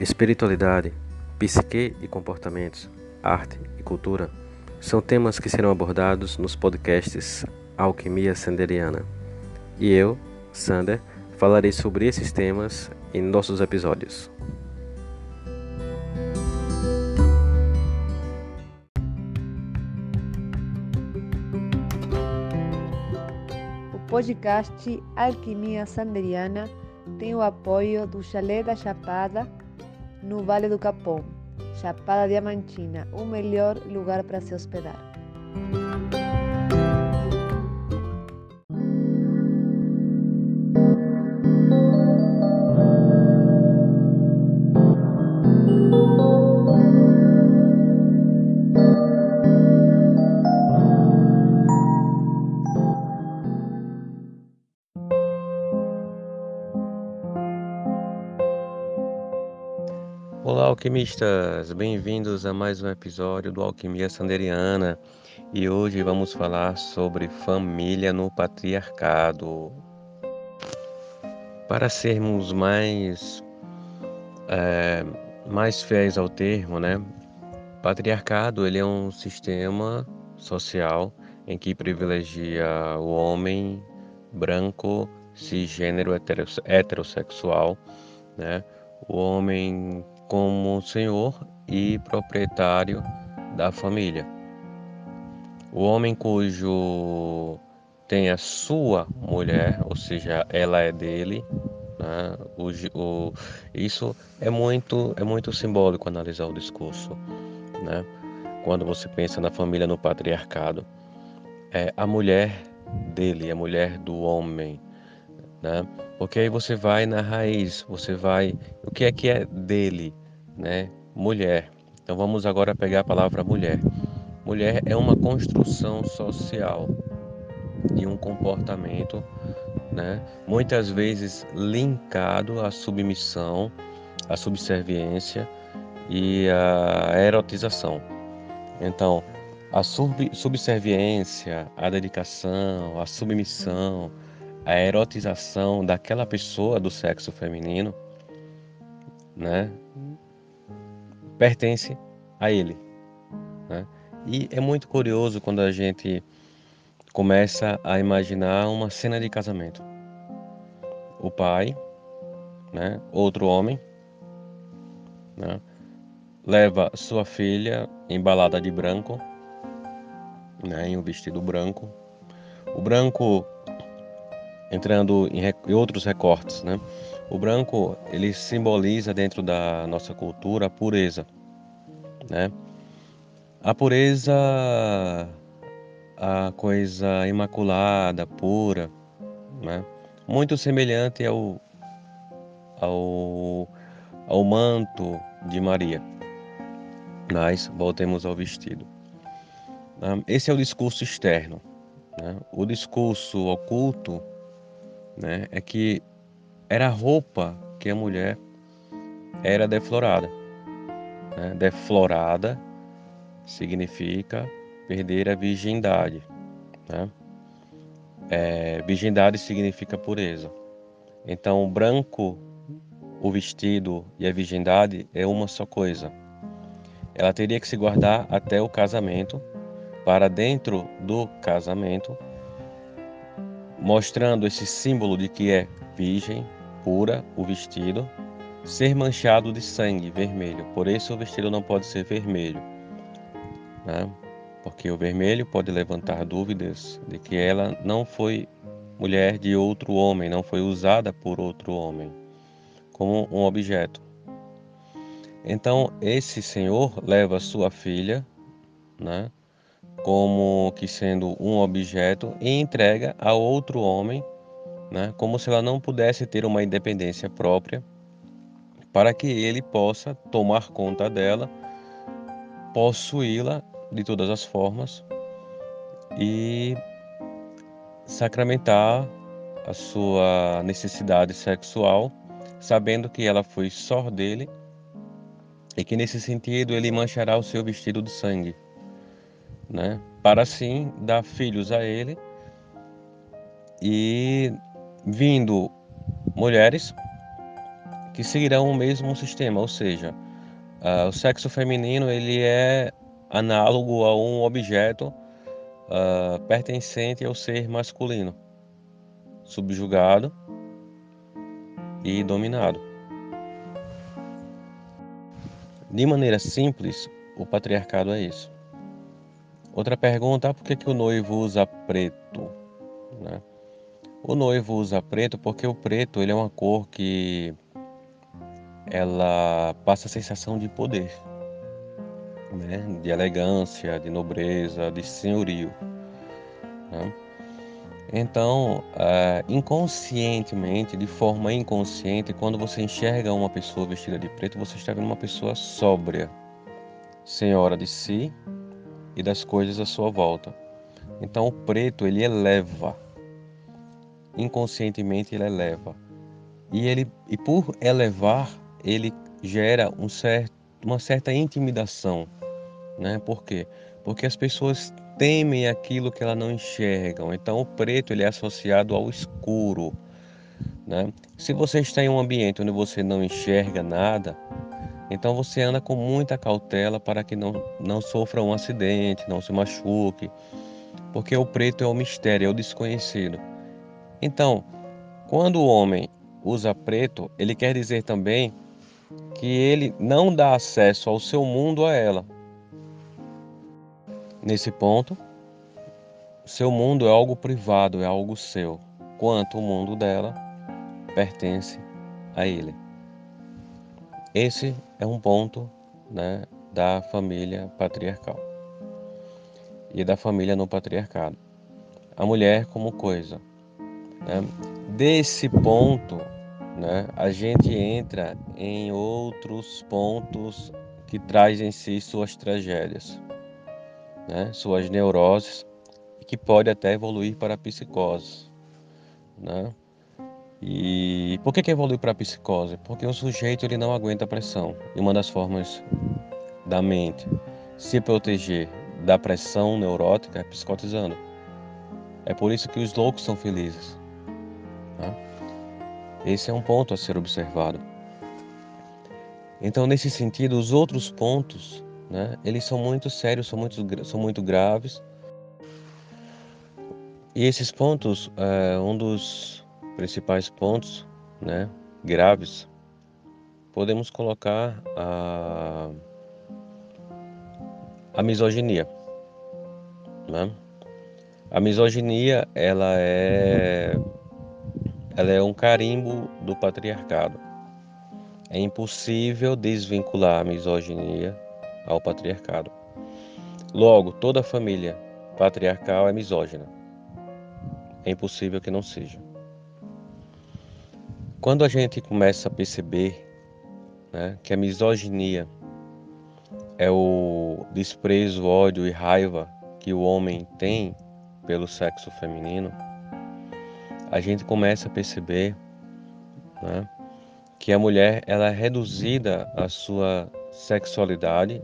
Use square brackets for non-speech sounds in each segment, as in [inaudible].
Espiritualidade, psique e comportamentos, arte e cultura são temas que serão abordados nos podcasts Alquimia Sanderiana. E eu, Sander, falarei sobre esses temas em nossos episódios. O podcast Alquimia Sanderiana tem o apoio do Chalé da Chapada no Vale do Capão, Chapada Diamantina, o melhor lugar para se hospedar. Alquimistas! Bem-vindos a mais um episódio do Alquimia Sanderiana e hoje vamos falar sobre família no patriarcado. Para sermos mais, é, mais fiéis ao termo, né? Patriarcado ele é um sistema social em que privilegia o homem branco, cisgênero, heterossexual, né? o homem como senhor e proprietário da família. O homem cujo tem a sua mulher, ou seja, ela é dele, né? o, o, isso é muito, é muito simbólico analisar o discurso. Né? Quando você pensa na família no patriarcado, é a mulher dele, a mulher do homem, né? Porque aí você vai na raiz, você vai o que é que é dele, né? Mulher. Então vamos agora pegar a palavra mulher. Mulher é uma construção social e um comportamento, né? Muitas vezes linkado à submissão, à subserviência e à erotização. Então, a sub subserviência, a dedicação, a submissão, a erotização daquela pessoa do sexo feminino, né, pertence a ele. Né? E é muito curioso quando a gente começa a imaginar uma cena de casamento. O pai, né, outro homem, né, leva sua filha embalada de branco, né, em um vestido branco. O branco entrando em, outros recortes, né? O branco ele simboliza dentro da nossa cultura a pureza, né? A pureza, a coisa imaculada, pura, né? Muito semelhante ao ao, ao manto de Maria. Mas voltemos ao vestido. Esse é o discurso externo. Né? O discurso oculto né, é que era a roupa que a mulher era deflorada. Né? Deflorada significa perder a virgindade. Né? É, virgindade significa pureza. Então, o branco, o vestido e a virgindade é uma só coisa. Ela teria que se guardar até o casamento, para dentro do casamento mostrando esse símbolo de que é virgem, pura, o vestido, ser manchado de sangue vermelho. Por isso o vestido não pode ser vermelho, né? porque o vermelho pode levantar dúvidas de que ela não foi mulher de outro homem, não foi usada por outro homem, como um objeto. Então esse senhor leva sua filha, né? como que sendo um objeto e entrega a outro homem, né, como se ela não pudesse ter uma independência própria, para que ele possa tomar conta dela, possuí-la de todas as formas e sacramentar a sua necessidade sexual, sabendo que ela foi só dele e que nesse sentido ele manchará o seu vestido de sangue né? Para assim dar filhos a ele e vindo mulheres que seguirão o mesmo sistema, ou seja, uh, o sexo feminino ele é análogo a um objeto uh, pertencente ao ser masculino, subjugado e dominado. De maneira simples, o patriarcado é isso. Outra pergunta, por que, que o noivo usa preto? Né? O noivo usa preto porque o preto ele é uma cor que ela passa a sensação de poder, né? de elegância, de nobreza, de senhorio. Né? Então, uh, inconscientemente, de forma inconsciente, quando você enxerga uma pessoa vestida de preto, você está vendo uma pessoa sóbria, senhora de si e das coisas à sua volta. Então, o preto ele eleva, inconscientemente ele eleva, e ele e por elevar ele gera um certo, uma certa intimidação, né? Por quê? Porque as pessoas temem aquilo que elas não enxergam. Então o preto ele é associado ao escuro. Né? Se você está em um ambiente onde você não enxerga nada, então você anda com muita cautela para que não, não sofra um acidente, não se machuque, porque o preto é o mistério, é o desconhecido. Então, quando o homem usa preto, ele quer dizer também que ele não dá acesso ao seu mundo a ela. Nesse ponto, seu mundo é algo privado, é algo seu, quanto o mundo dela pertence a ele. Esse é um ponto né, da família patriarcal e da família no patriarcado. A mulher como coisa. Né? Desse ponto, né, a gente entra em outros pontos que trazem em si suas tragédias né, suas neuroses, que pode até evoluir para psicose. Né? E por que, que evolui para a psicose? Porque o sujeito ele não aguenta a pressão. E uma das formas da mente se proteger da pressão neurótica é psicotizando. É por isso que os loucos são felizes. Né? Esse é um ponto a ser observado. Então, nesse sentido, os outros pontos né? Eles são muito sérios, são muito, são muito graves. E esses pontos, é, um dos principais pontos, né, graves, podemos colocar a, a misoginia. Né? A misoginia, ela é, ela é um carimbo do patriarcado. É impossível desvincular a misoginia ao patriarcado. Logo, toda família patriarcal é misógina. É impossível que não seja. Quando a gente começa a perceber né, que a misoginia é o desprezo, ódio e raiva que o homem tem pelo sexo feminino, a gente começa a perceber né, que a mulher ela é reduzida à sua sexualidade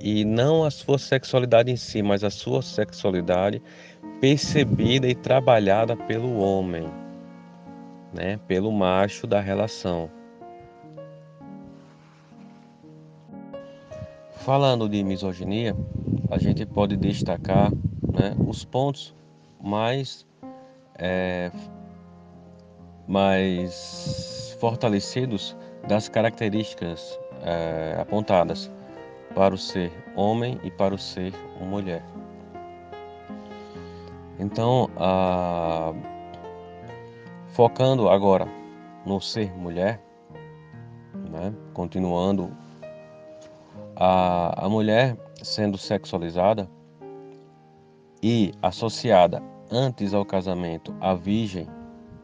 e não a sua sexualidade em si, mas a sua sexualidade percebida e trabalhada pelo homem, né, pelo macho da relação. Falando de misoginia, a gente pode destacar né, os pontos mais, é, mais fortalecidos das características é, apontadas para o ser homem e para o ser mulher. Então, focando agora no ser mulher, né, continuando, a, a mulher sendo sexualizada e associada antes ao casamento à virgem,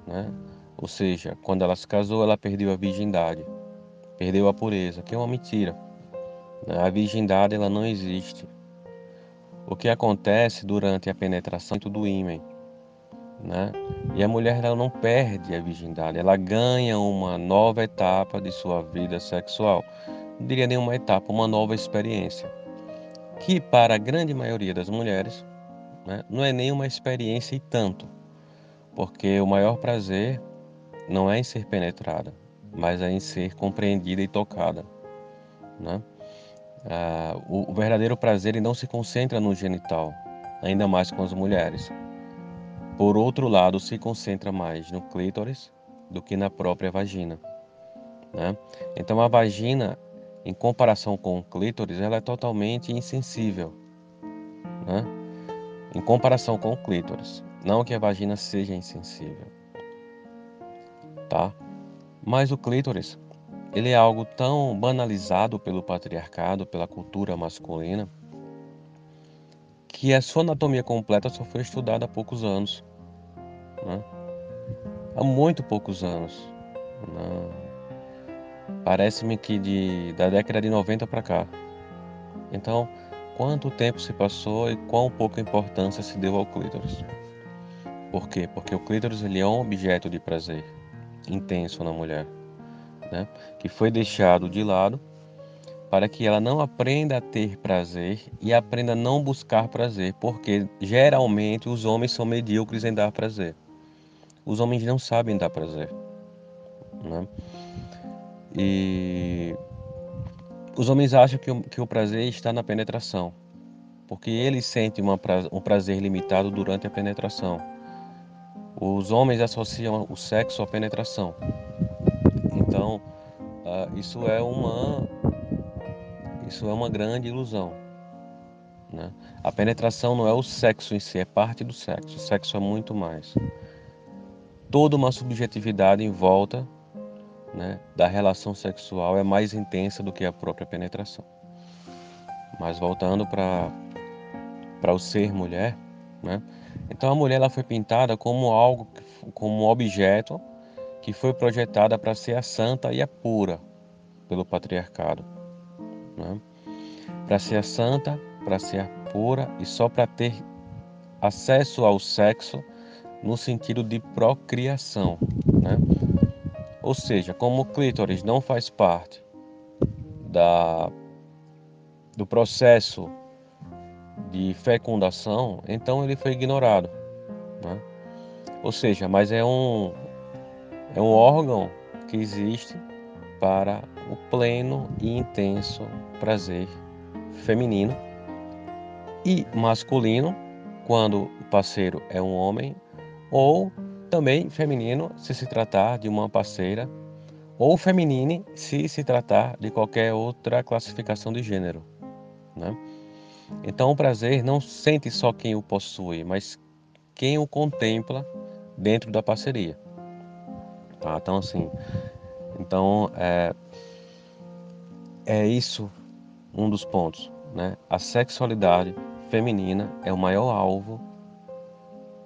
né, ou seja, quando ela se casou, ela perdeu a virgindade, perdeu a pureza, que é uma mentira. Né? A virgindade ela não existe. O que acontece durante a penetração do ímã, né? E a mulher ela não perde a virgindade, ela ganha uma nova etapa de sua vida sexual. Não diria nenhuma etapa, uma nova experiência. Que para a grande maioria das mulheres né, não é nenhuma experiência e tanto, porque o maior prazer não é em ser penetrada, mas é em ser compreendida e tocada. Né? Ah, o, o verdadeiro prazer não se concentra no genital, ainda mais com as mulheres. Por outro lado, se concentra mais no clítoris do que na própria vagina. Né? Então, a vagina, em comparação com o clítoris, ela é totalmente insensível. Né? Em comparação com o clítoris. Não que a vagina seja insensível. Tá? Mas o clítoris, ele é algo tão banalizado pelo patriarcado, pela cultura masculina, que a sua anatomia completa só foi estudada há poucos anos. Né? Há muito poucos anos. Né? Parece-me que de, da década de 90 para cá. Então, quanto tempo se passou e quão pouca importância se deu ao clítoris? Por quê? Porque o clítoris ele é um objeto de prazer intenso na mulher, né? que foi deixado de lado para que ela não aprenda a ter prazer e aprenda a não buscar prazer, porque geralmente os homens são medíocres em dar prazer. Os homens não sabem dar prazer. Né? E os homens acham que o, que o prazer está na penetração, porque eles sentem uma, um prazer limitado durante a penetração. Os homens associam o sexo à penetração. Então, uh, isso é uma isso é uma grande ilusão. Né? A penetração não é o sexo em si, é parte do sexo. O sexo é muito mais. Toda uma subjetividade em volta né, da relação sexual é mais intensa do que a própria penetração. Mas voltando para o ser mulher, né? Então a mulher ela foi pintada como algo, como um objeto que foi projetada para ser a santa e a pura pelo patriarcado, né? Para ser a santa, para ser a pura e só para ter acesso ao sexo no sentido de procriação, né? Ou seja, como o clítoris não faz parte da, do processo de fecundação, então ele foi ignorado. Né? Ou seja, mas é um, é um órgão que existe para o pleno e intenso prazer feminino e masculino, quando o parceiro é um homem, ou também feminino se se tratar de uma parceira, ou feminine se se tratar de qualquer outra classificação de gênero. Né? Então o prazer não sente só quem o possui, mas quem o contempla dentro da parceria. Tá? Então assim, então é, é isso um dos pontos, né? A sexualidade feminina é o maior alvo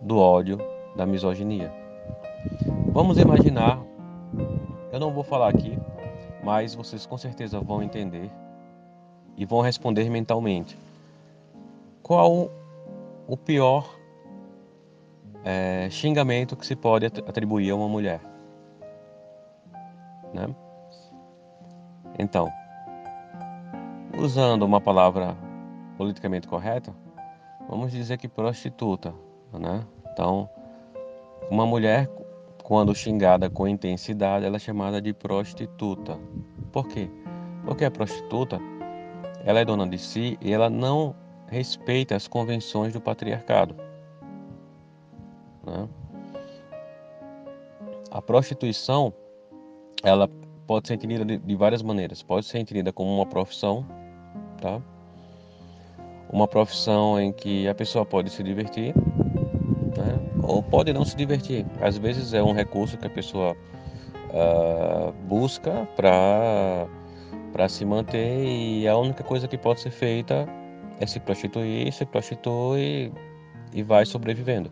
do ódio da misoginia. Vamos imaginar, eu não vou falar aqui, mas vocês com certeza vão entender e vão responder mentalmente. Qual o pior é, xingamento que se pode atribuir a uma mulher? Né? Então, usando uma palavra politicamente correta, vamos dizer que prostituta, né? Então, uma mulher, quando xingada com intensidade, ela é chamada de prostituta. Por quê? Porque a prostituta, ela é dona de si e ela não respeita as convenções do patriarcado. Né? A prostituição, ela pode ser entendida de, de várias maneiras. Pode ser entendida como uma profissão, tá? Uma profissão em que a pessoa pode se divertir, né? ou pode não se divertir. Às vezes é um recurso que a pessoa uh, busca para para se manter e a única coisa que pode ser feita é se prostituir, se prostitui e vai sobrevivendo.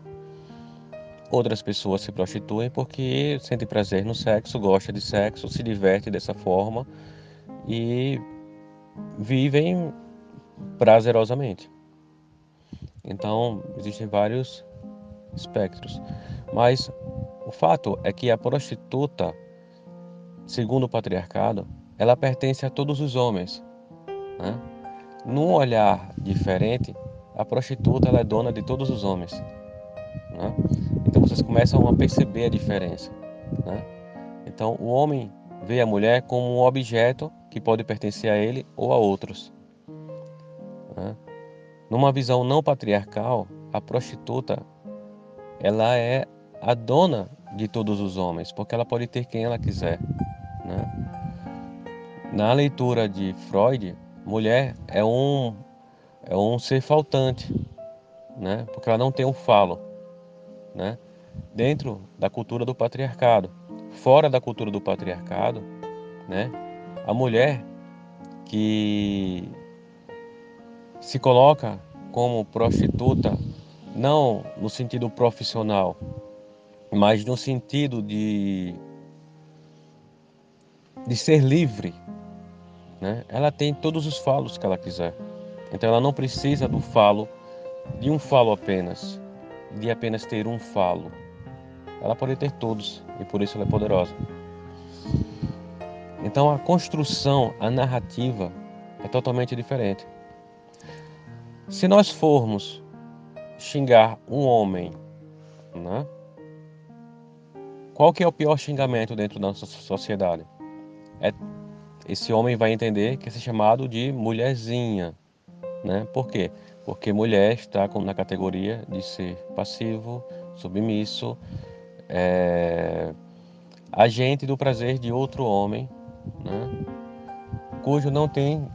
Outras pessoas se prostituem porque sentem prazer no sexo, gosta de sexo, se diverte dessa forma e vivem prazerosamente. Então, existem vários espectros. Mas o fato é que a prostituta, segundo o patriarcado, ela pertence a todos os homens. Né? Num olhar diferente, a prostituta é dona de todos os homens. Né? Então vocês começam a perceber a diferença. Né? Então o homem vê a mulher como um objeto que pode pertencer a ele ou a outros. Né? Numa visão não patriarcal, a prostituta ela é a dona de todos os homens, porque ela pode ter quem ela quiser. Né? Na leitura de Freud, mulher é um é um ser faltante, né? Porque ela não tem um falo, né? Dentro da cultura do patriarcado, fora da cultura do patriarcado, né? A mulher que se coloca como prostituta não no sentido profissional, mas no sentido de de ser livre, né? Ela tem todos os falos que ela quiser. Então ela não precisa do falo, de um falo apenas, de apenas ter um falo. Ela pode ter todos e por isso ela é poderosa. Então a construção, a narrativa é totalmente diferente. Se nós formos xingar um homem, né? Qual que é o pior xingamento dentro da nossa sociedade? É esse homem vai entender que é chamado de mulherzinha, né? Por quê? Porque mulher está na categoria de ser passivo, submisso, é, agente do prazer de outro homem, né? cujo não tem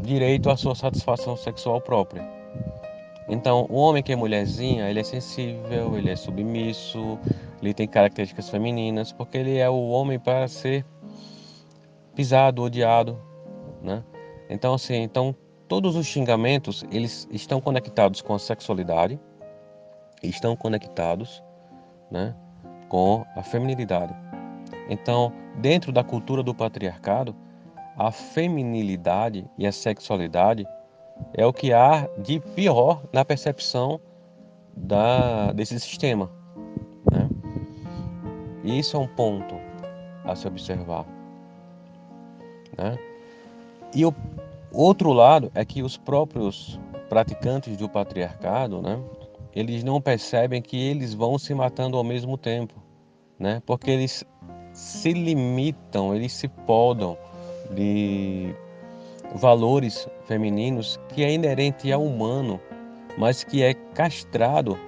direito à sua satisfação sexual própria. Então, o homem que é mulherzinha, ele é sensível, ele é submisso, ele tem características femininas, porque ele é o homem para ser pisado, odiado, né? Então assim, então todos os xingamentos eles estão conectados com a sexualidade, estão conectados, né, com a feminilidade. Então, dentro da cultura do patriarcado, a feminilidade e a sexualidade é o que há de pior na percepção da, desse sistema. Né? E isso é um ponto a se observar. Né? E o outro lado é que os próprios praticantes do patriarcado, né, eles não percebem que eles vão se matando ao mesmo tempo, né? Porque eles se limitam, eles se podam de valores femininos que é inerente ao humano, mas que é castrado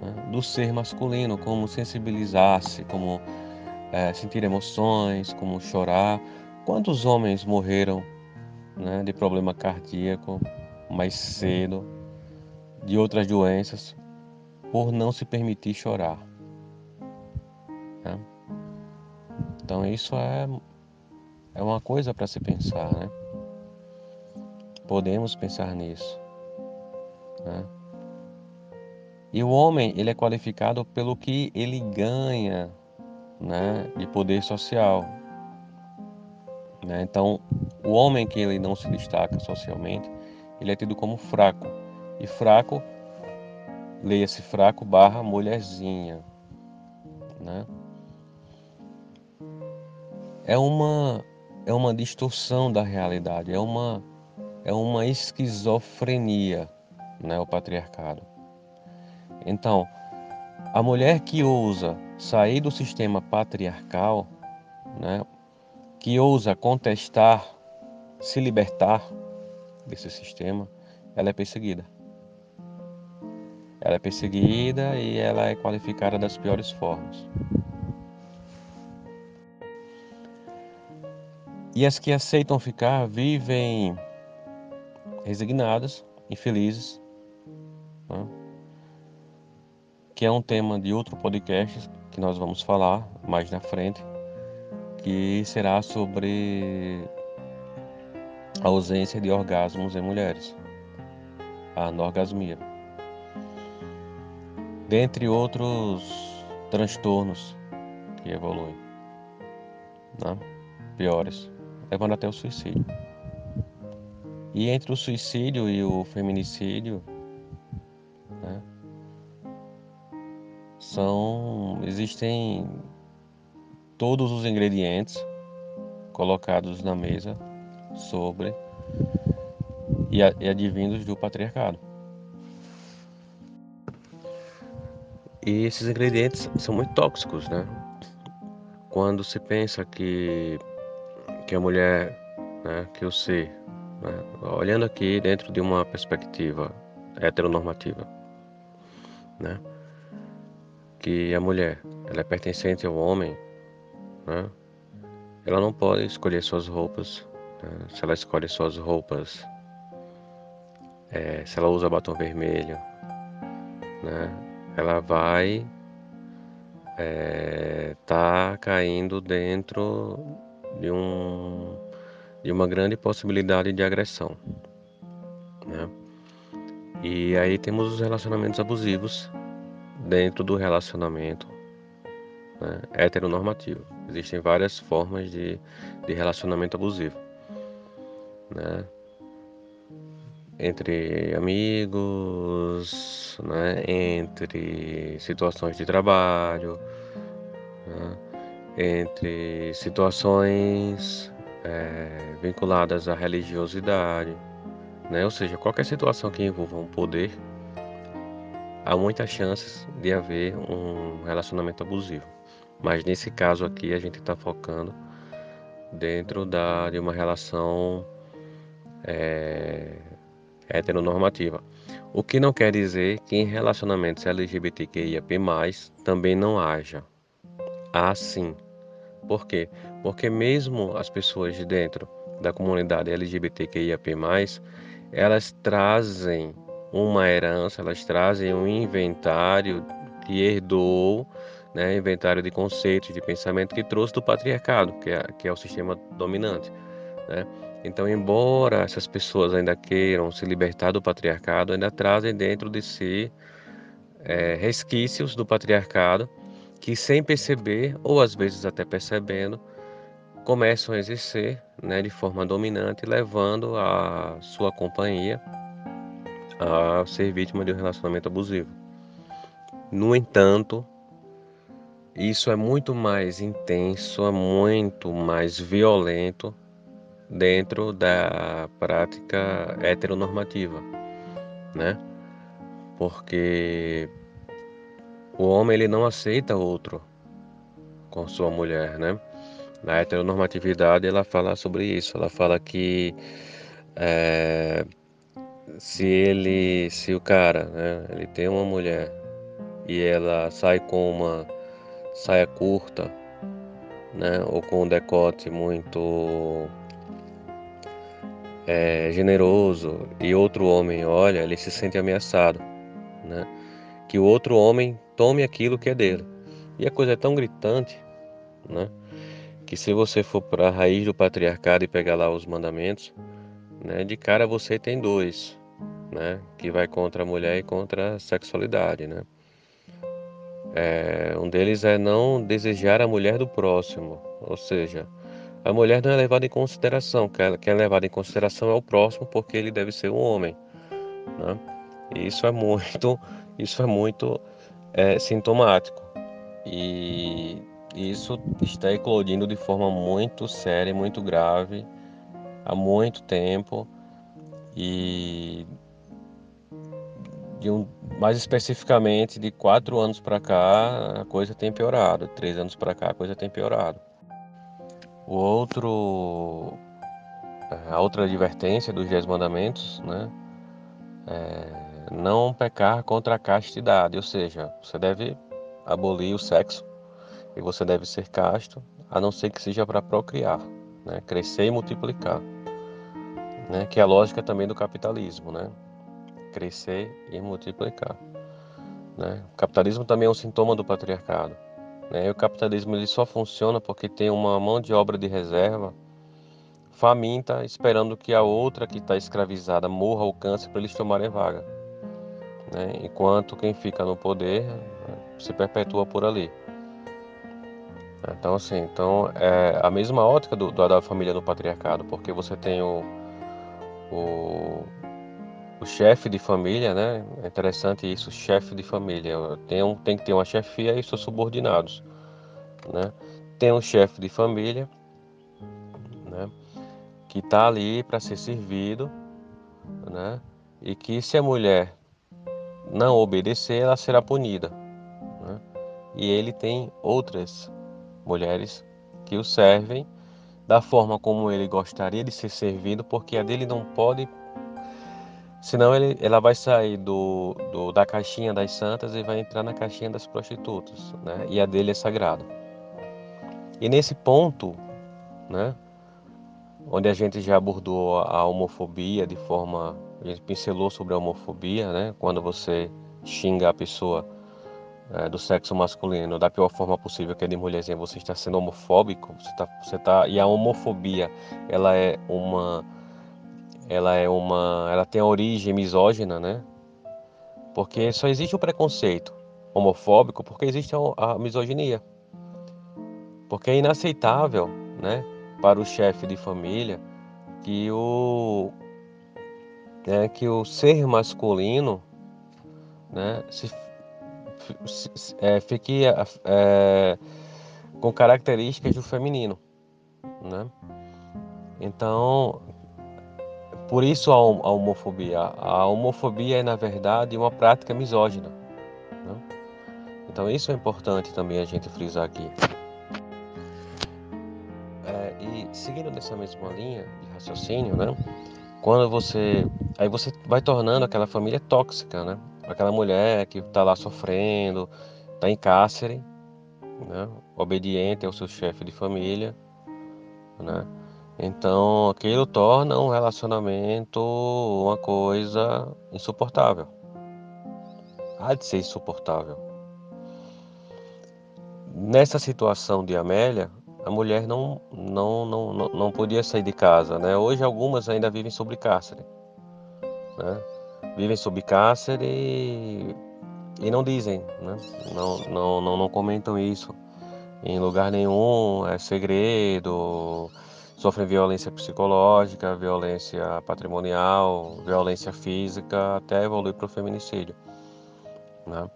né, do ser masculino, como sensibilizar-se, como é, sentir emoções, como chorar, Quantos homens morreram né, de problema cardíaco mais cedo, de outras doenças, por não se permitir chorar? Né? Então isso é, é uma coisa para se pensar, né? Podemos pensar nisso. Né? E o homem, ele é qualificado pelo que ele ganha né, de poder social. Né? Então, o homem que ele não se destaca socialmente, ele é tido como fraco. E fraco, leia-se fraco barra mulherzinha. Né? É uma é uma distorção da realidade, é uma é uma esquizofrenia, né, o patriarcado. Então, a mulher que ousa sair do sistema patriarcal, né, que ousa contestar, se libertar desse sistema, ela é perseguida. Ela é perseguida e ela é qualificada das piores formas. E as que aceitam ficar vivem resignadas, infelizes, né? que é um tema de outro podcast que nós vamos falar mais na frente que será sobre a ausência de orgasmos em mulheres, a anorgasmia. Dentre outros transtornos que evoluem, né? piores, levando até o suicídio. E entre o suicídio e o feminicídio, né? são existem todos os ingredientes colocados na mesa sobre e, e advindos do patriarcado. E esses ingredientes são muito tóxicos, né? quando se pensa que, que a mulher, né, que o ser, né, olhando aqui dentro de uma perspectiva heteronormativa, né, que a mulher ela é pertencente ao homem, né, ela não pode escolher suas roupas. Né, se ela escolhe suas roupas, é, se ela usa batom vermelho, né, ela vai é, tá caindo dentro de um de uma grande possibilidade de agressão, né? E aí temos os relacionamentos abusivos dentro do relacionamento né, heteronormativo. Existem várias formas de, de relacionamento abusivo, né? entre amigos, né, entre situações de trabalho, né, entre situações é, vinculadas à religiosidade, né, ou seja, qualquer situação que envolva um poder, há muitas chances de haver um relacionamento abusivo. Mas nesse caso aqui a gente está focando dentro da, de uma relação é, heteronormativa. O que não quer dizer que em relacionamentos LGBTQIAP+, também não haja. Há sim. Por quê? Porque mesmo as pessoas de dentro da comunidade LGBTQIAP+, elas trazem uma herança, elas trazem um inventário que herdou, né, inventário de conceitos, de pensamento que trouxe do patriarcado, que é, que é o sistema dominante. Né? Então, embora essas pessoas ainda queiram se libertar do patriarcado, ainda trazem dentro de si é, resquícios do patriarcado que, sem perceber, ou às vezes até percebendo, começam a exercer né, de forma dominante, levando a sua companhia a ser vítima de um relacionamento abusivo. No entanto, isso é muito mais intenso, é muito mais violento dentro da prática heteronormativa, né? Porque o homem ele não aceita outro com sua mulher, né? Na heteronormatividade ela fala sobre isso, ela fala que é, se ele, se o cara, né, ele tem uma mulher e ela sai com uma saia curta, né, ou com um decote muito é, generoso e outro homem olha, ele se sente ameaçado, né? Que o outro homem tome aquilo que é dele. E a coisa é tão gritante, né? Que se você for para a raiz do patriarcado e pegar lá os mandamentos, né? De cara você tem dois, né? Que vai contra a mulher e contra a sexualidade, né? É, um deles é não desejar a mulher do próximo, ou seja, a mulher não é levada em consideração, quem é levado em consideração é o próximo, porque ele deve ser um homem. Né? E isso é muito, isso é muito é, sintomático. E isso está eclodindo de forma muito séria, muito grave, há muito tempo. E de um, mais especificamente de quatro anos para cá, a coisa tem piorado. Três anos para cá, a coisa tem piorado. O outro, a outra advertência dos dez mandamentos, né, é não pecar contra a castidade, ou seja, você deve abolir o sexo e você deve ser casto, a não ser que seja para procriar, né, crescer e multiplicar, né, que é a lógica também do capitalismo, né, crescer e multiplicar. Né. O capitalismo também é um sintoma do patriarcado. Né? O capitalismo ele só funciona porque tem uma mão de obra de reserva faminta, esperando que a outra que está escravizada morra ou câncer para eles tomarem vaga. Né? Enquanto quem fica no poder né, se perpetua por ali. Então, assim, então é a mesma ótica do, do da família no patriarcado, porque você tem o, o, o chefe de família, né? É interessante isso, chefe de família. Tem, um, tem que ter uma chefia e seus subordinados, né? Tem um chefe de família, né? Que está ali para ser servido, né? E que se a mulher não obedecer, ela será punida, né? E ele tem outras mulheres que o servem da forma como ele gostaria de ser servido, porque a dele não pode, senão ele, ela vai sair do, do, da caixinha das santas e vai entrar na caixinha das prostitutas, né? E a dele é sagrado. E nesse ponto, né, onde a gente já abordou a homofobia de forma, a gente pincelou sobre a homofobia, né, quando você xinga a pessoa é, do sexo masculino da pior forma possível, que é de mulherzinha, você está sendo homofóbico, você está, você tá, e a homofobia, ela é uma, ela é uma, ela tem a origem misógina, né? Porque só existe o preconceito homofóbico porque existe a, misoginia. Porque é inaceitável, né, para o chefe de família que o, né, que o ser masculino, né, se é, fique é, com características do feminino, né? Então, por isso a, homofobia. A homofobia é na verdade uma prática misógina. Né? Então isso é importante também a gente frisar aqui. É, e seguindo nessa mesma linha de raciocínio, né? Quando você, aí você vai tornando aquela família tóxica, né? aquela mulher que está lá sofrendo, está em cárcere, né? obediente ao seu chefe de família, né? Então aquilo torna um relacionamento uma coisa insuportável. Há de ser insuportável. Nessa situação de Amélia, a mulher não, não, não, não, podia sair de casa. Né? Hoje algumas ainda vivem sobre cárcere. Né? vivem sob cárcere e, e não dizem, né? não, não, não, não comentam isso em lugar nenhum, é segredo, sofrem violência psicológica, violência patrimonial, violência física, até evoluir para o feminicídio. Né?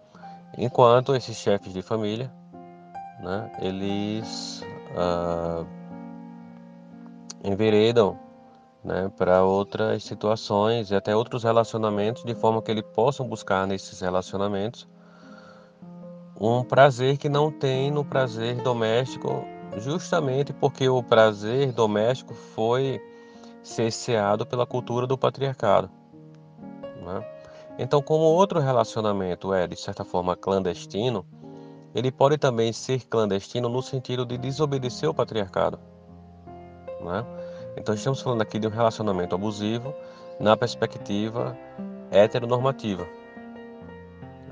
Enquanto esses chefes de família, né, eles uh, enveredam né, para outras situações e até outros relacionamentos, de forma que ele possam buscar nesses relacionamentos um prazer que não tem no prazer doméstico, justamente porque o prazer doméstico foi cesseado pela cultura do patriarcado. Né? Então, como outro relacionamento é de certa forma clandestino, ele pode também ser clandestino no sentido de desobedecer o patriarcado. Né? Então estamos falando aqui de um relacionamento abusivo na perspectiva heteronormativa.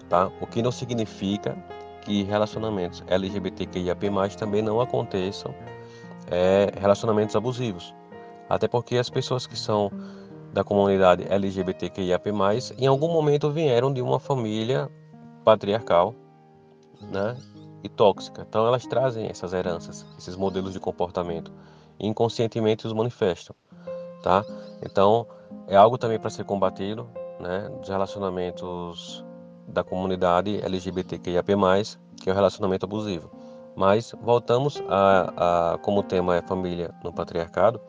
Tá? O que não significa que relacionamentos LGBTQIAP+, também não aconteçam é, relacionamentos abusivos. Até porque as pessoas que são da comunidade LGBTQIAP+, em algum momento vieram de uma família patriarcal né, e tóxica. Então elas trazem essas heranças, esses modelos de comportamento inconscientemente os manifestam, tá? Então, é algo também para ser combatido, né, dos relacionamentos da comunidade LGBTQIAP+, que é o relacionamento abusivo. Mas voltamos a, a como o tema é família no patriarcado,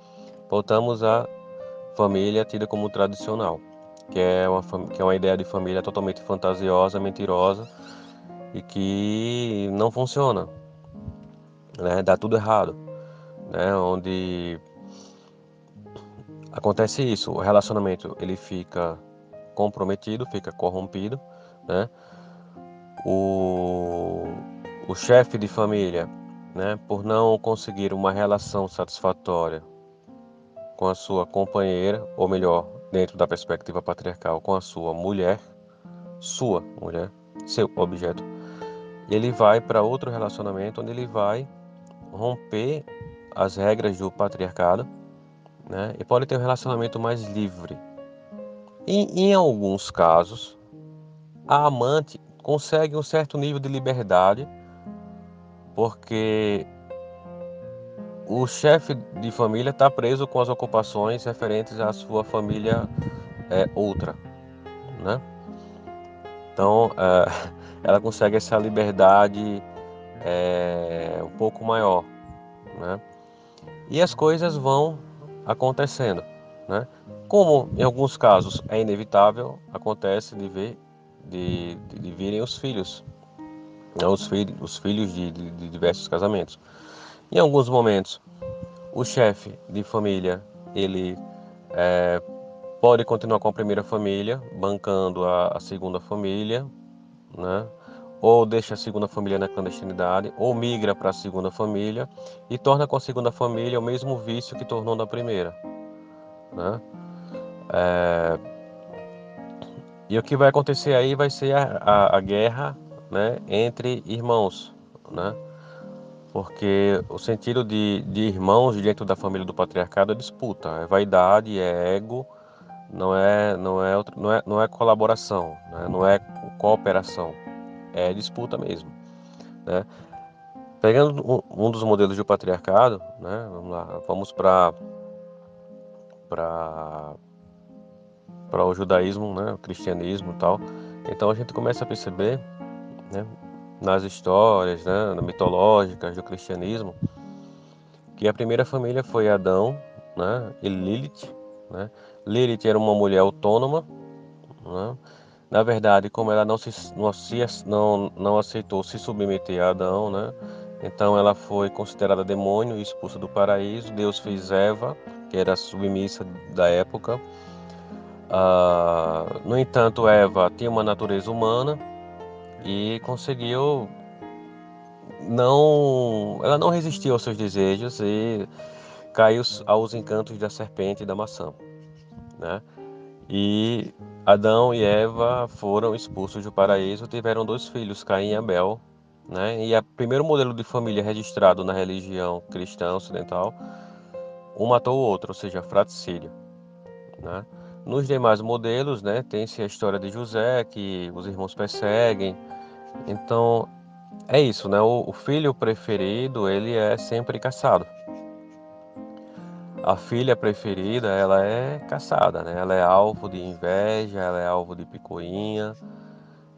voltamos à família tida como tradicional, que é uma que é uma ideia de família totalmente fantasiosa, mentirosa e que não funciona, né? Dá tudo errado né, onde acontece isso, o relacionamento ele fica comprometido, fica corrompido, né? O, o chefe de família, né, por não conseguir uma relação satisfatória com a sua companheira, ou melhor, dentro da perspectiva patriarcal, com a sua mulher, sua mulher, seu objeto, ele vai para outro relacionamento onde ele vai romper as regras do patriarcado né, e pode ter um relacionamento mais livre. E, em alguns casos, a amante consegue um certo nível de liberdade porque o chefe de família está preso com as ocupações referentes à sua família é, outra, né? Então, é, [laughs] ela consegue essa liberdade é, um pouco maior, né? e as coisas vão acontecendo, né? Como em alguns casos é inevitável, acontece de ver de, de, de virem os filhos né, os, filhos, os filhos de, de, diversos casamentos. Em alguns momentos, o chefe de família ele é, pode continuar com a primeira família, bancando a, a segunda família, né? ou deixa a segunda família na clandestinidade, ou migra para a segunda família e torna com a segunda família o mesmo vício que tornou na primeira. Né? É... E o que vai acontecer aí vai ser a, a, a guerra né, entre irmãos. Né? Porque o sentido de, de irmãos dentro da família do patriarcado é disputa, é vaidade, é ego, não é, não é, não é, não é colaboração, né? não é cooperação é disputa mesmo. Né? Pegando um, dos modelos do patriarcado, né? vamos lá, vamos para para para o judaísmo, né, o cristianismo e tal. Então a gente começa a perceber, né, nas histórias, né, mitológicas do cristianismo, que a primeira família foi Adão, né, e Lilith, né. Lilith era uma mulher autônoma, né, na verdade, como ela não, se, não, não, não aceitou se submeter a Adão, né? Então ela foi considerada demônio e expulsa do paraíso. Deus fez Eva, que era submissa da época. Ah, no entanto, Eva tinha uma natureza humana e conseguiu não, ela não resistiu aos seus desejos e caiu aos encantos da serpente e da maçã, né? E Adão e Eva foram expulsos do paraíso, tiveram dois filhos, Caim e Abel. Né? E o primeiro modelo de família registrado na religião cristã ocidental, um matou o outro, ou seja, fratricídio. Né? Nos demais modelos, né, tem-se a história de José, que os irmãos perseguem. Então, é isso, né? O, o filho preferido, ele é sempre caçado a filha preferida ela é caçada, né? Ela é alvo de inveja, ela é alvo de picuinha.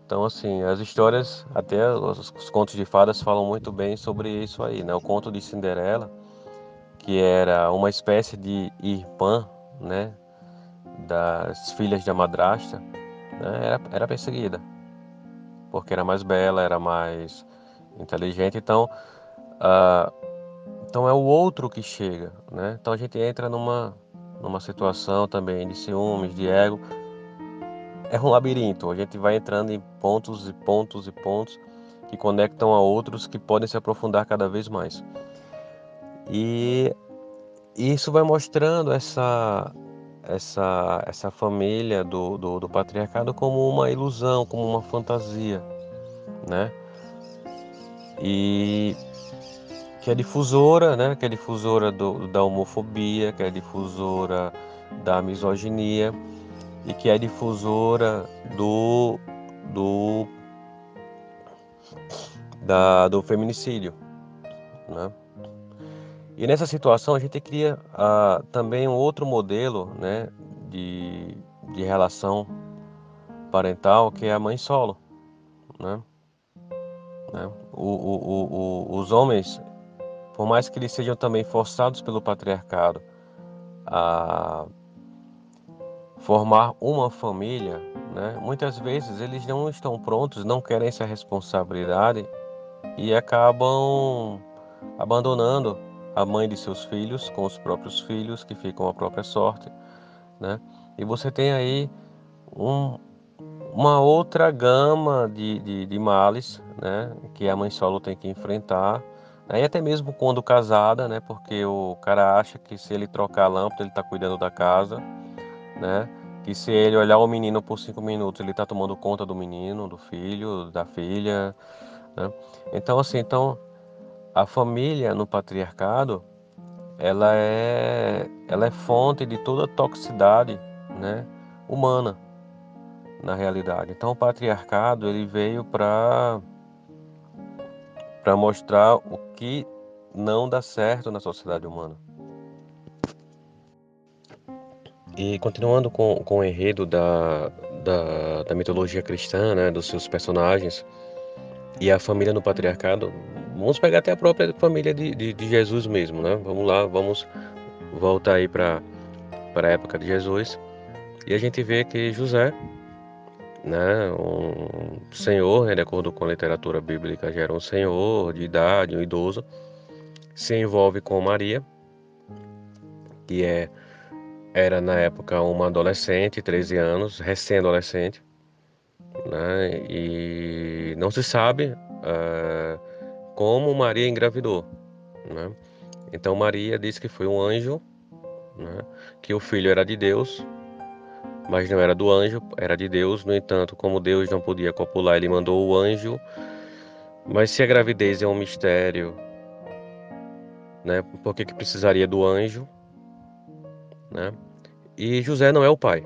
Então, assim, as histórias, até os, os, contos de fadas falam muito bem sobre isso aí, né? O conto de Cinderela, que era uma espécie de irmã, né? Das filhas da madrasta, né? era, era perseguida, porque era mais bela, era mais inteligente. Então, uh, então é o outro que chega, né? Então a gente entra numa numa situação também de ciúmes, de ego. É um labirinto, a gente vai entrando em pontos e pontos e pontos que conectam a outros que podem se aprofundar cada vez mais. E isso vai mostrando essa essa essa família do, do, do patriarcado como uma ilusão, como uma fantasia, né? E que é difusora, né, que é difusora do, da homofobia, que é difusora da misoginia e que é difusora do do da, do feminicídio, né? E nessa situação a gente cria ah, também um outro modelo, né, de, de relação parental que é a mãe solo, né? né? O, o, o, os homens por mais que eles sejam também forçados pelo patriarcado a formar uma família, né? muitas vezes eles não estão prontos, não querem essa responsabilidade e acabam abandonando a mãe de seus filhos com os próprios filhos que ficam à própria sorte, né? E você tem aí um, uma outra gama de, de, de males, né? Que a mãe solo tem que enfrentar Aí até mesmo quando casada, né? Porque o cara acha que se ele trocar a lâmpada, ele está cuidando da casa, né? Que se ele olhar o menino por cinco minutos, ele está tomando conta do menino, do filho, da filha, né? Então assim, então a família no patriarcado, ela é, ela é fonte de toda a toxicidade, né? Humana, na realidade. Então o patriarcado ele veio para para mostrar o que não dá certo na sociedade humana. E continuando com, com o enredo da, da, da mitologia cristã, né, dos seus personagens e a família no patriarcado, vamos pegar até a própria família de, de, de Jesus mesmo, né? Vamos lá, vamos voltar aí para a época de Jesus e a gente vê que José, né, um senhor, né, de acordo com a literatura bíblica, já era um senhor de idade, um idoso, se envolve com Maria, que é, era na época uma adolescente, 13 anos, recém-adolescente, né, e não se sabe uh, como Maria engravidou. Né? Então Maria disse que foi um anjo, né, que o filho era de Deus, mas não era do anjo, era de Deus. No entanto, como Deus não podia copular, ele mandou o anjo. Mas se a gravidez é um mistério, né? Por que, que precisaria do anjo? Né? E José não é o pai.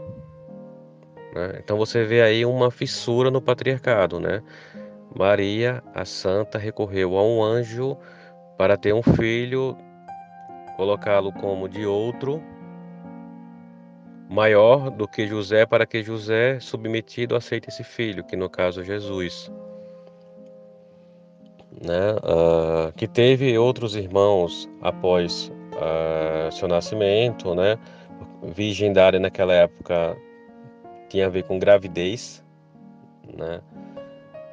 Né? Então você vê aí uma fissura no patriarcado, né? Maria, a santa, recorreu a um anjo para ter um filho, colocá-lo como de outro maior do que José, para que José, submetido, aceite esse filho, que no caso é Jesus. Né? Uh, que teve outros irmãos após uh, seu nascimento, né? Virgindade naquela época tinha a ver com gravidez, né?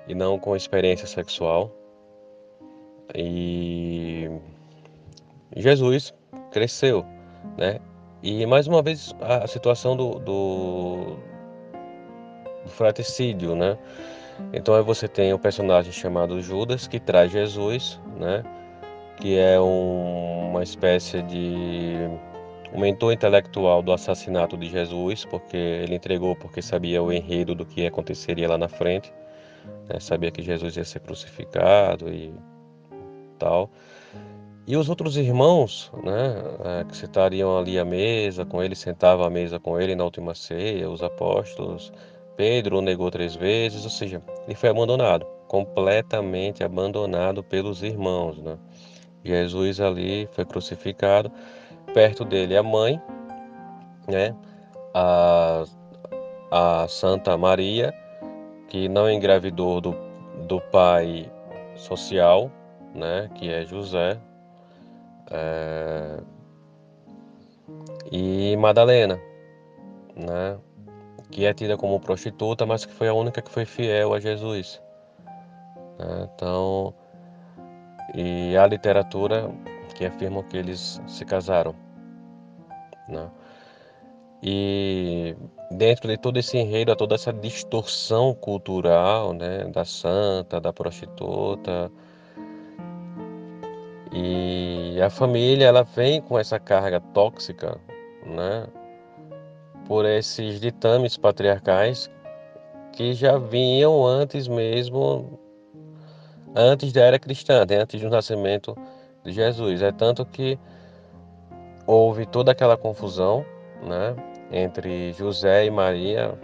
E não com experiência sexual. E Jesus cresceu, né? E mais uma vez a situação do, do, do fratricídio, né? Então aí você tem o um personagem chamado Judas que traz Jesus, né? Que é um, uma espécie de um mentor intelectual do assassinato de Jesus, porque ele entregou porque sabia o enredo do que aconteceria lá na frente, né? sabia que Jesus ia ser crucificado e tal. E os outros irmãos, né, é, que sentariam ali à mesa com ele, sentavam à mesa com ele na última ceia, os apóstolos, Pedro o negou três vezes, ou seja, ele foi abandonado, completamente abandonado pelos irmãos. Né? Jesus ali foi crucificado, perto dele a mãe, né, a, a Santa Maria, que não engravidou do, do pai social, né, que é José, é... E Madalena, né? que é tida como prostituta, mas que foi a única que foi fiel a Jesus. Né? Então, e a literatura que afirma que eles se casaram. Né? E dentro de todo esse enredo, toda essa distorção cultural né, da santa, da prostituta, e a família ela vem com essa carga tóxica, né? Por esses ditames patriarcais que já vinham antes mesmo, antes da era cristã, né? antes do nascimento de Jesus. É tanto que houve toda aquela confusão, né? Entre José e Maria,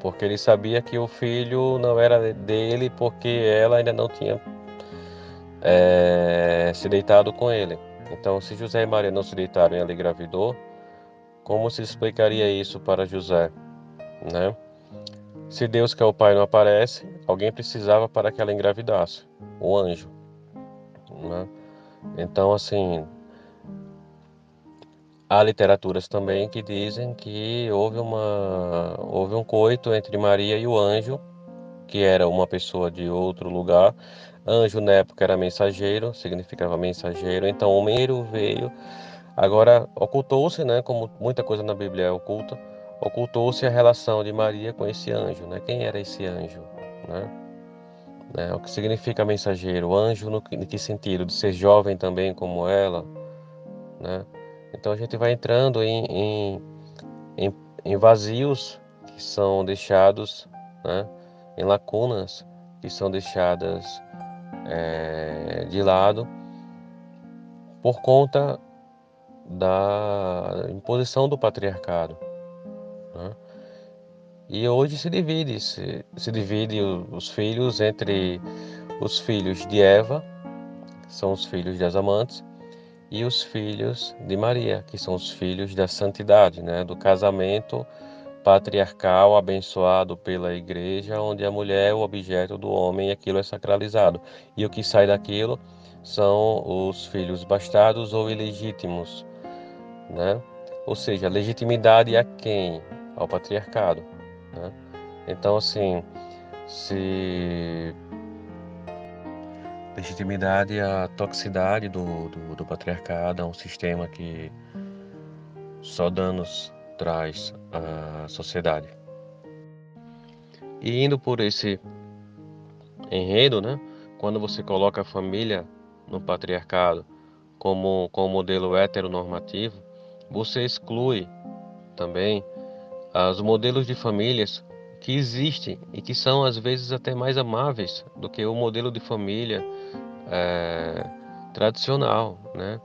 porque ele sabia que o filho não era dele, porque ela ainda não tinha é, se deitado com ele. Então, se José e Maria não se deitaram e ela engravidou, como se explicaria isso para José? Né? Se Deus, que é o Pai, não aparece, alguém precisava para que ela engravidasse o anjo. Né? Então, assim, há literaturas também que dizem que houve, uma, houve um coito entre Maria e o anjo, que era uma pessoa de outro lugar, Anjo na época era mensageiro, significava mensageiro. Então o meiro veio. Agora ocultou-se, né, como muita coisa na Bíblia é oculta, ocultou-se a relação de Maria com esse anjo, né? Quem era esse anjo, né? Né? O que significa mensageiro? Anjo no que, que sentido? De ser jovem também como ela, né? Então a gente vai entrando em, em, em, em vazios que são deixados, né? Em lacunas que são deixadas é, de lado por conta da imposição do patriarcado. E hoje se divide, se, se divide os filhos entre os filhos de Eva, são os filhos das amantes, e os filhos de Maria, que são os filhos da santidade, né? do casamento patriarcal abençoado pela igreja, onde a mulher é o objeto do homem e aquilo é sacralizado. E o que sai daquilo são os filhos bastardos ou ilegítimos, né? Ou seja, legitimidade a quem? Ao patriarcado, né? Então, assim, se legitimidade a toxicidade do, do, do patriarcado é um sistema que só danos traz à sociedade. E indo por esse enredo, né? Quando você coloca a família no patriarcado como, como modelo heteronormativo, você exclui também os modelos de famílias que existem e que são às vezes até mais amáveis do que o modelo de família é, tradicional, né?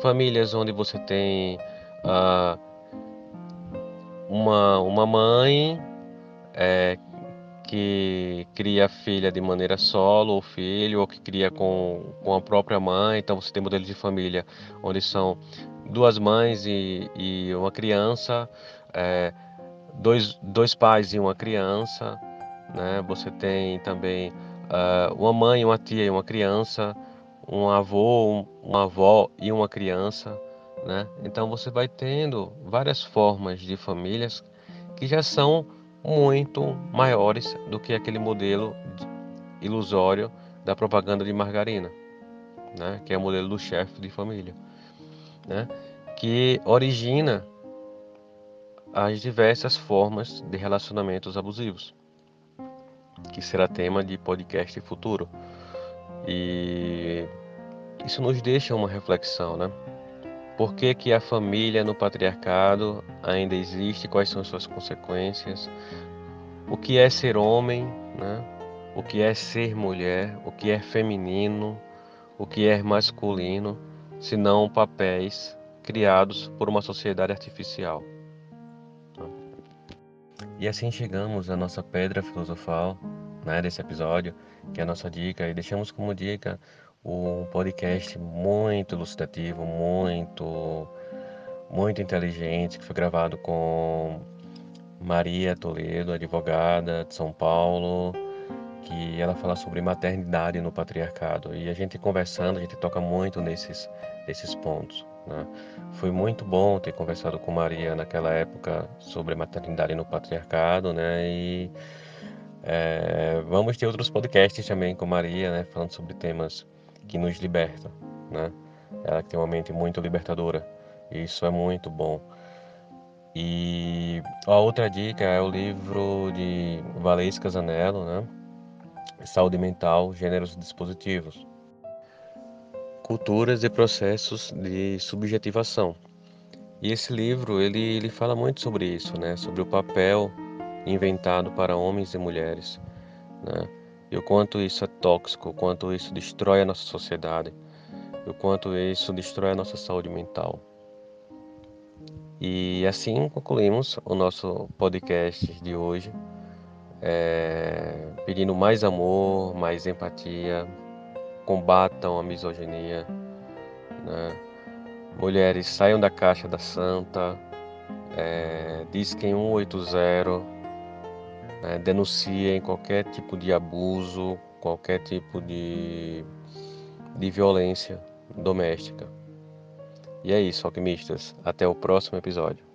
Famílias onde você tem uh, uma, uma mãe é, que cria a filha de maneira solo ou filho, ou que cria com, com a própria mãe. Então você tem modelos de família onde são duas mães e, e uma criança. É, dois, dois pais e uma criança, né? Você tem também uh, uma mãe, uma tia e uma criança, um avô, um, uma avó e uma criança, né? Então você vai tendo várias formas de famílias que já são muito maiores do que aquele modelo ilusório da propaganda de margarina, né? Que é o modelo do chefe de família, né? Que origina as diversas formas de relacionamentos abusivos, que será tema de podcast futuro. E isso nos deixa uma reflexão, né? Por que, que a família no patriarcado ainda existe? Quais são suas consequências? O que é ser homem? Né? O que é ser mulher? O que é feminino? O que é masculino? Se não papéis criados por uma sociedade artificial. E assim chegamos à nossa pedra filosofal né, desse episódio, que é a nossa dica, e deixamos como dica um podcast muito elucidativo, muito, muito inteligente, que foi gravado com Maria Toledo, advogada de São Paulo, que ela fala sobre maternidade no patriarcado. E a gente conversando, a gente toca muito nesses, nesses pontos. Né? Foi muito bom ter conversado com Maria naquela época sobre maternidade no patriarcado, né? E é, vamos ter outros podcasts também com Maria, né? Falando sobre temas que nos libertam, né? Ela tem uma mente muito libertadora. E isso é muito bom. E a outra dica é o livro de Valesca Zanello, né? Saúde Mental, Gêneros e Dispositivos culturas e processos de subjetivação. E esse livro ele, ele fala muito sobre isso, né? Sobre o papel inventado para homens e mulheres, né? E o quanto isso é tóxico, o quanto isso destrói a nossa sociedade, o quanto isso destrói a nossa saúde mental. E assim concluímos o nosso podcast de hoje, é, pedindo mais amor, mais empatia, combatam a misoginia. Né? Mulheres, saiam da caixa da santa, é, disquem 180, né? denunciem qualquer tipo de abuso, qualquer tipo de, de violência doméstica. E é isso, alquimistas. Até o próximo episódio.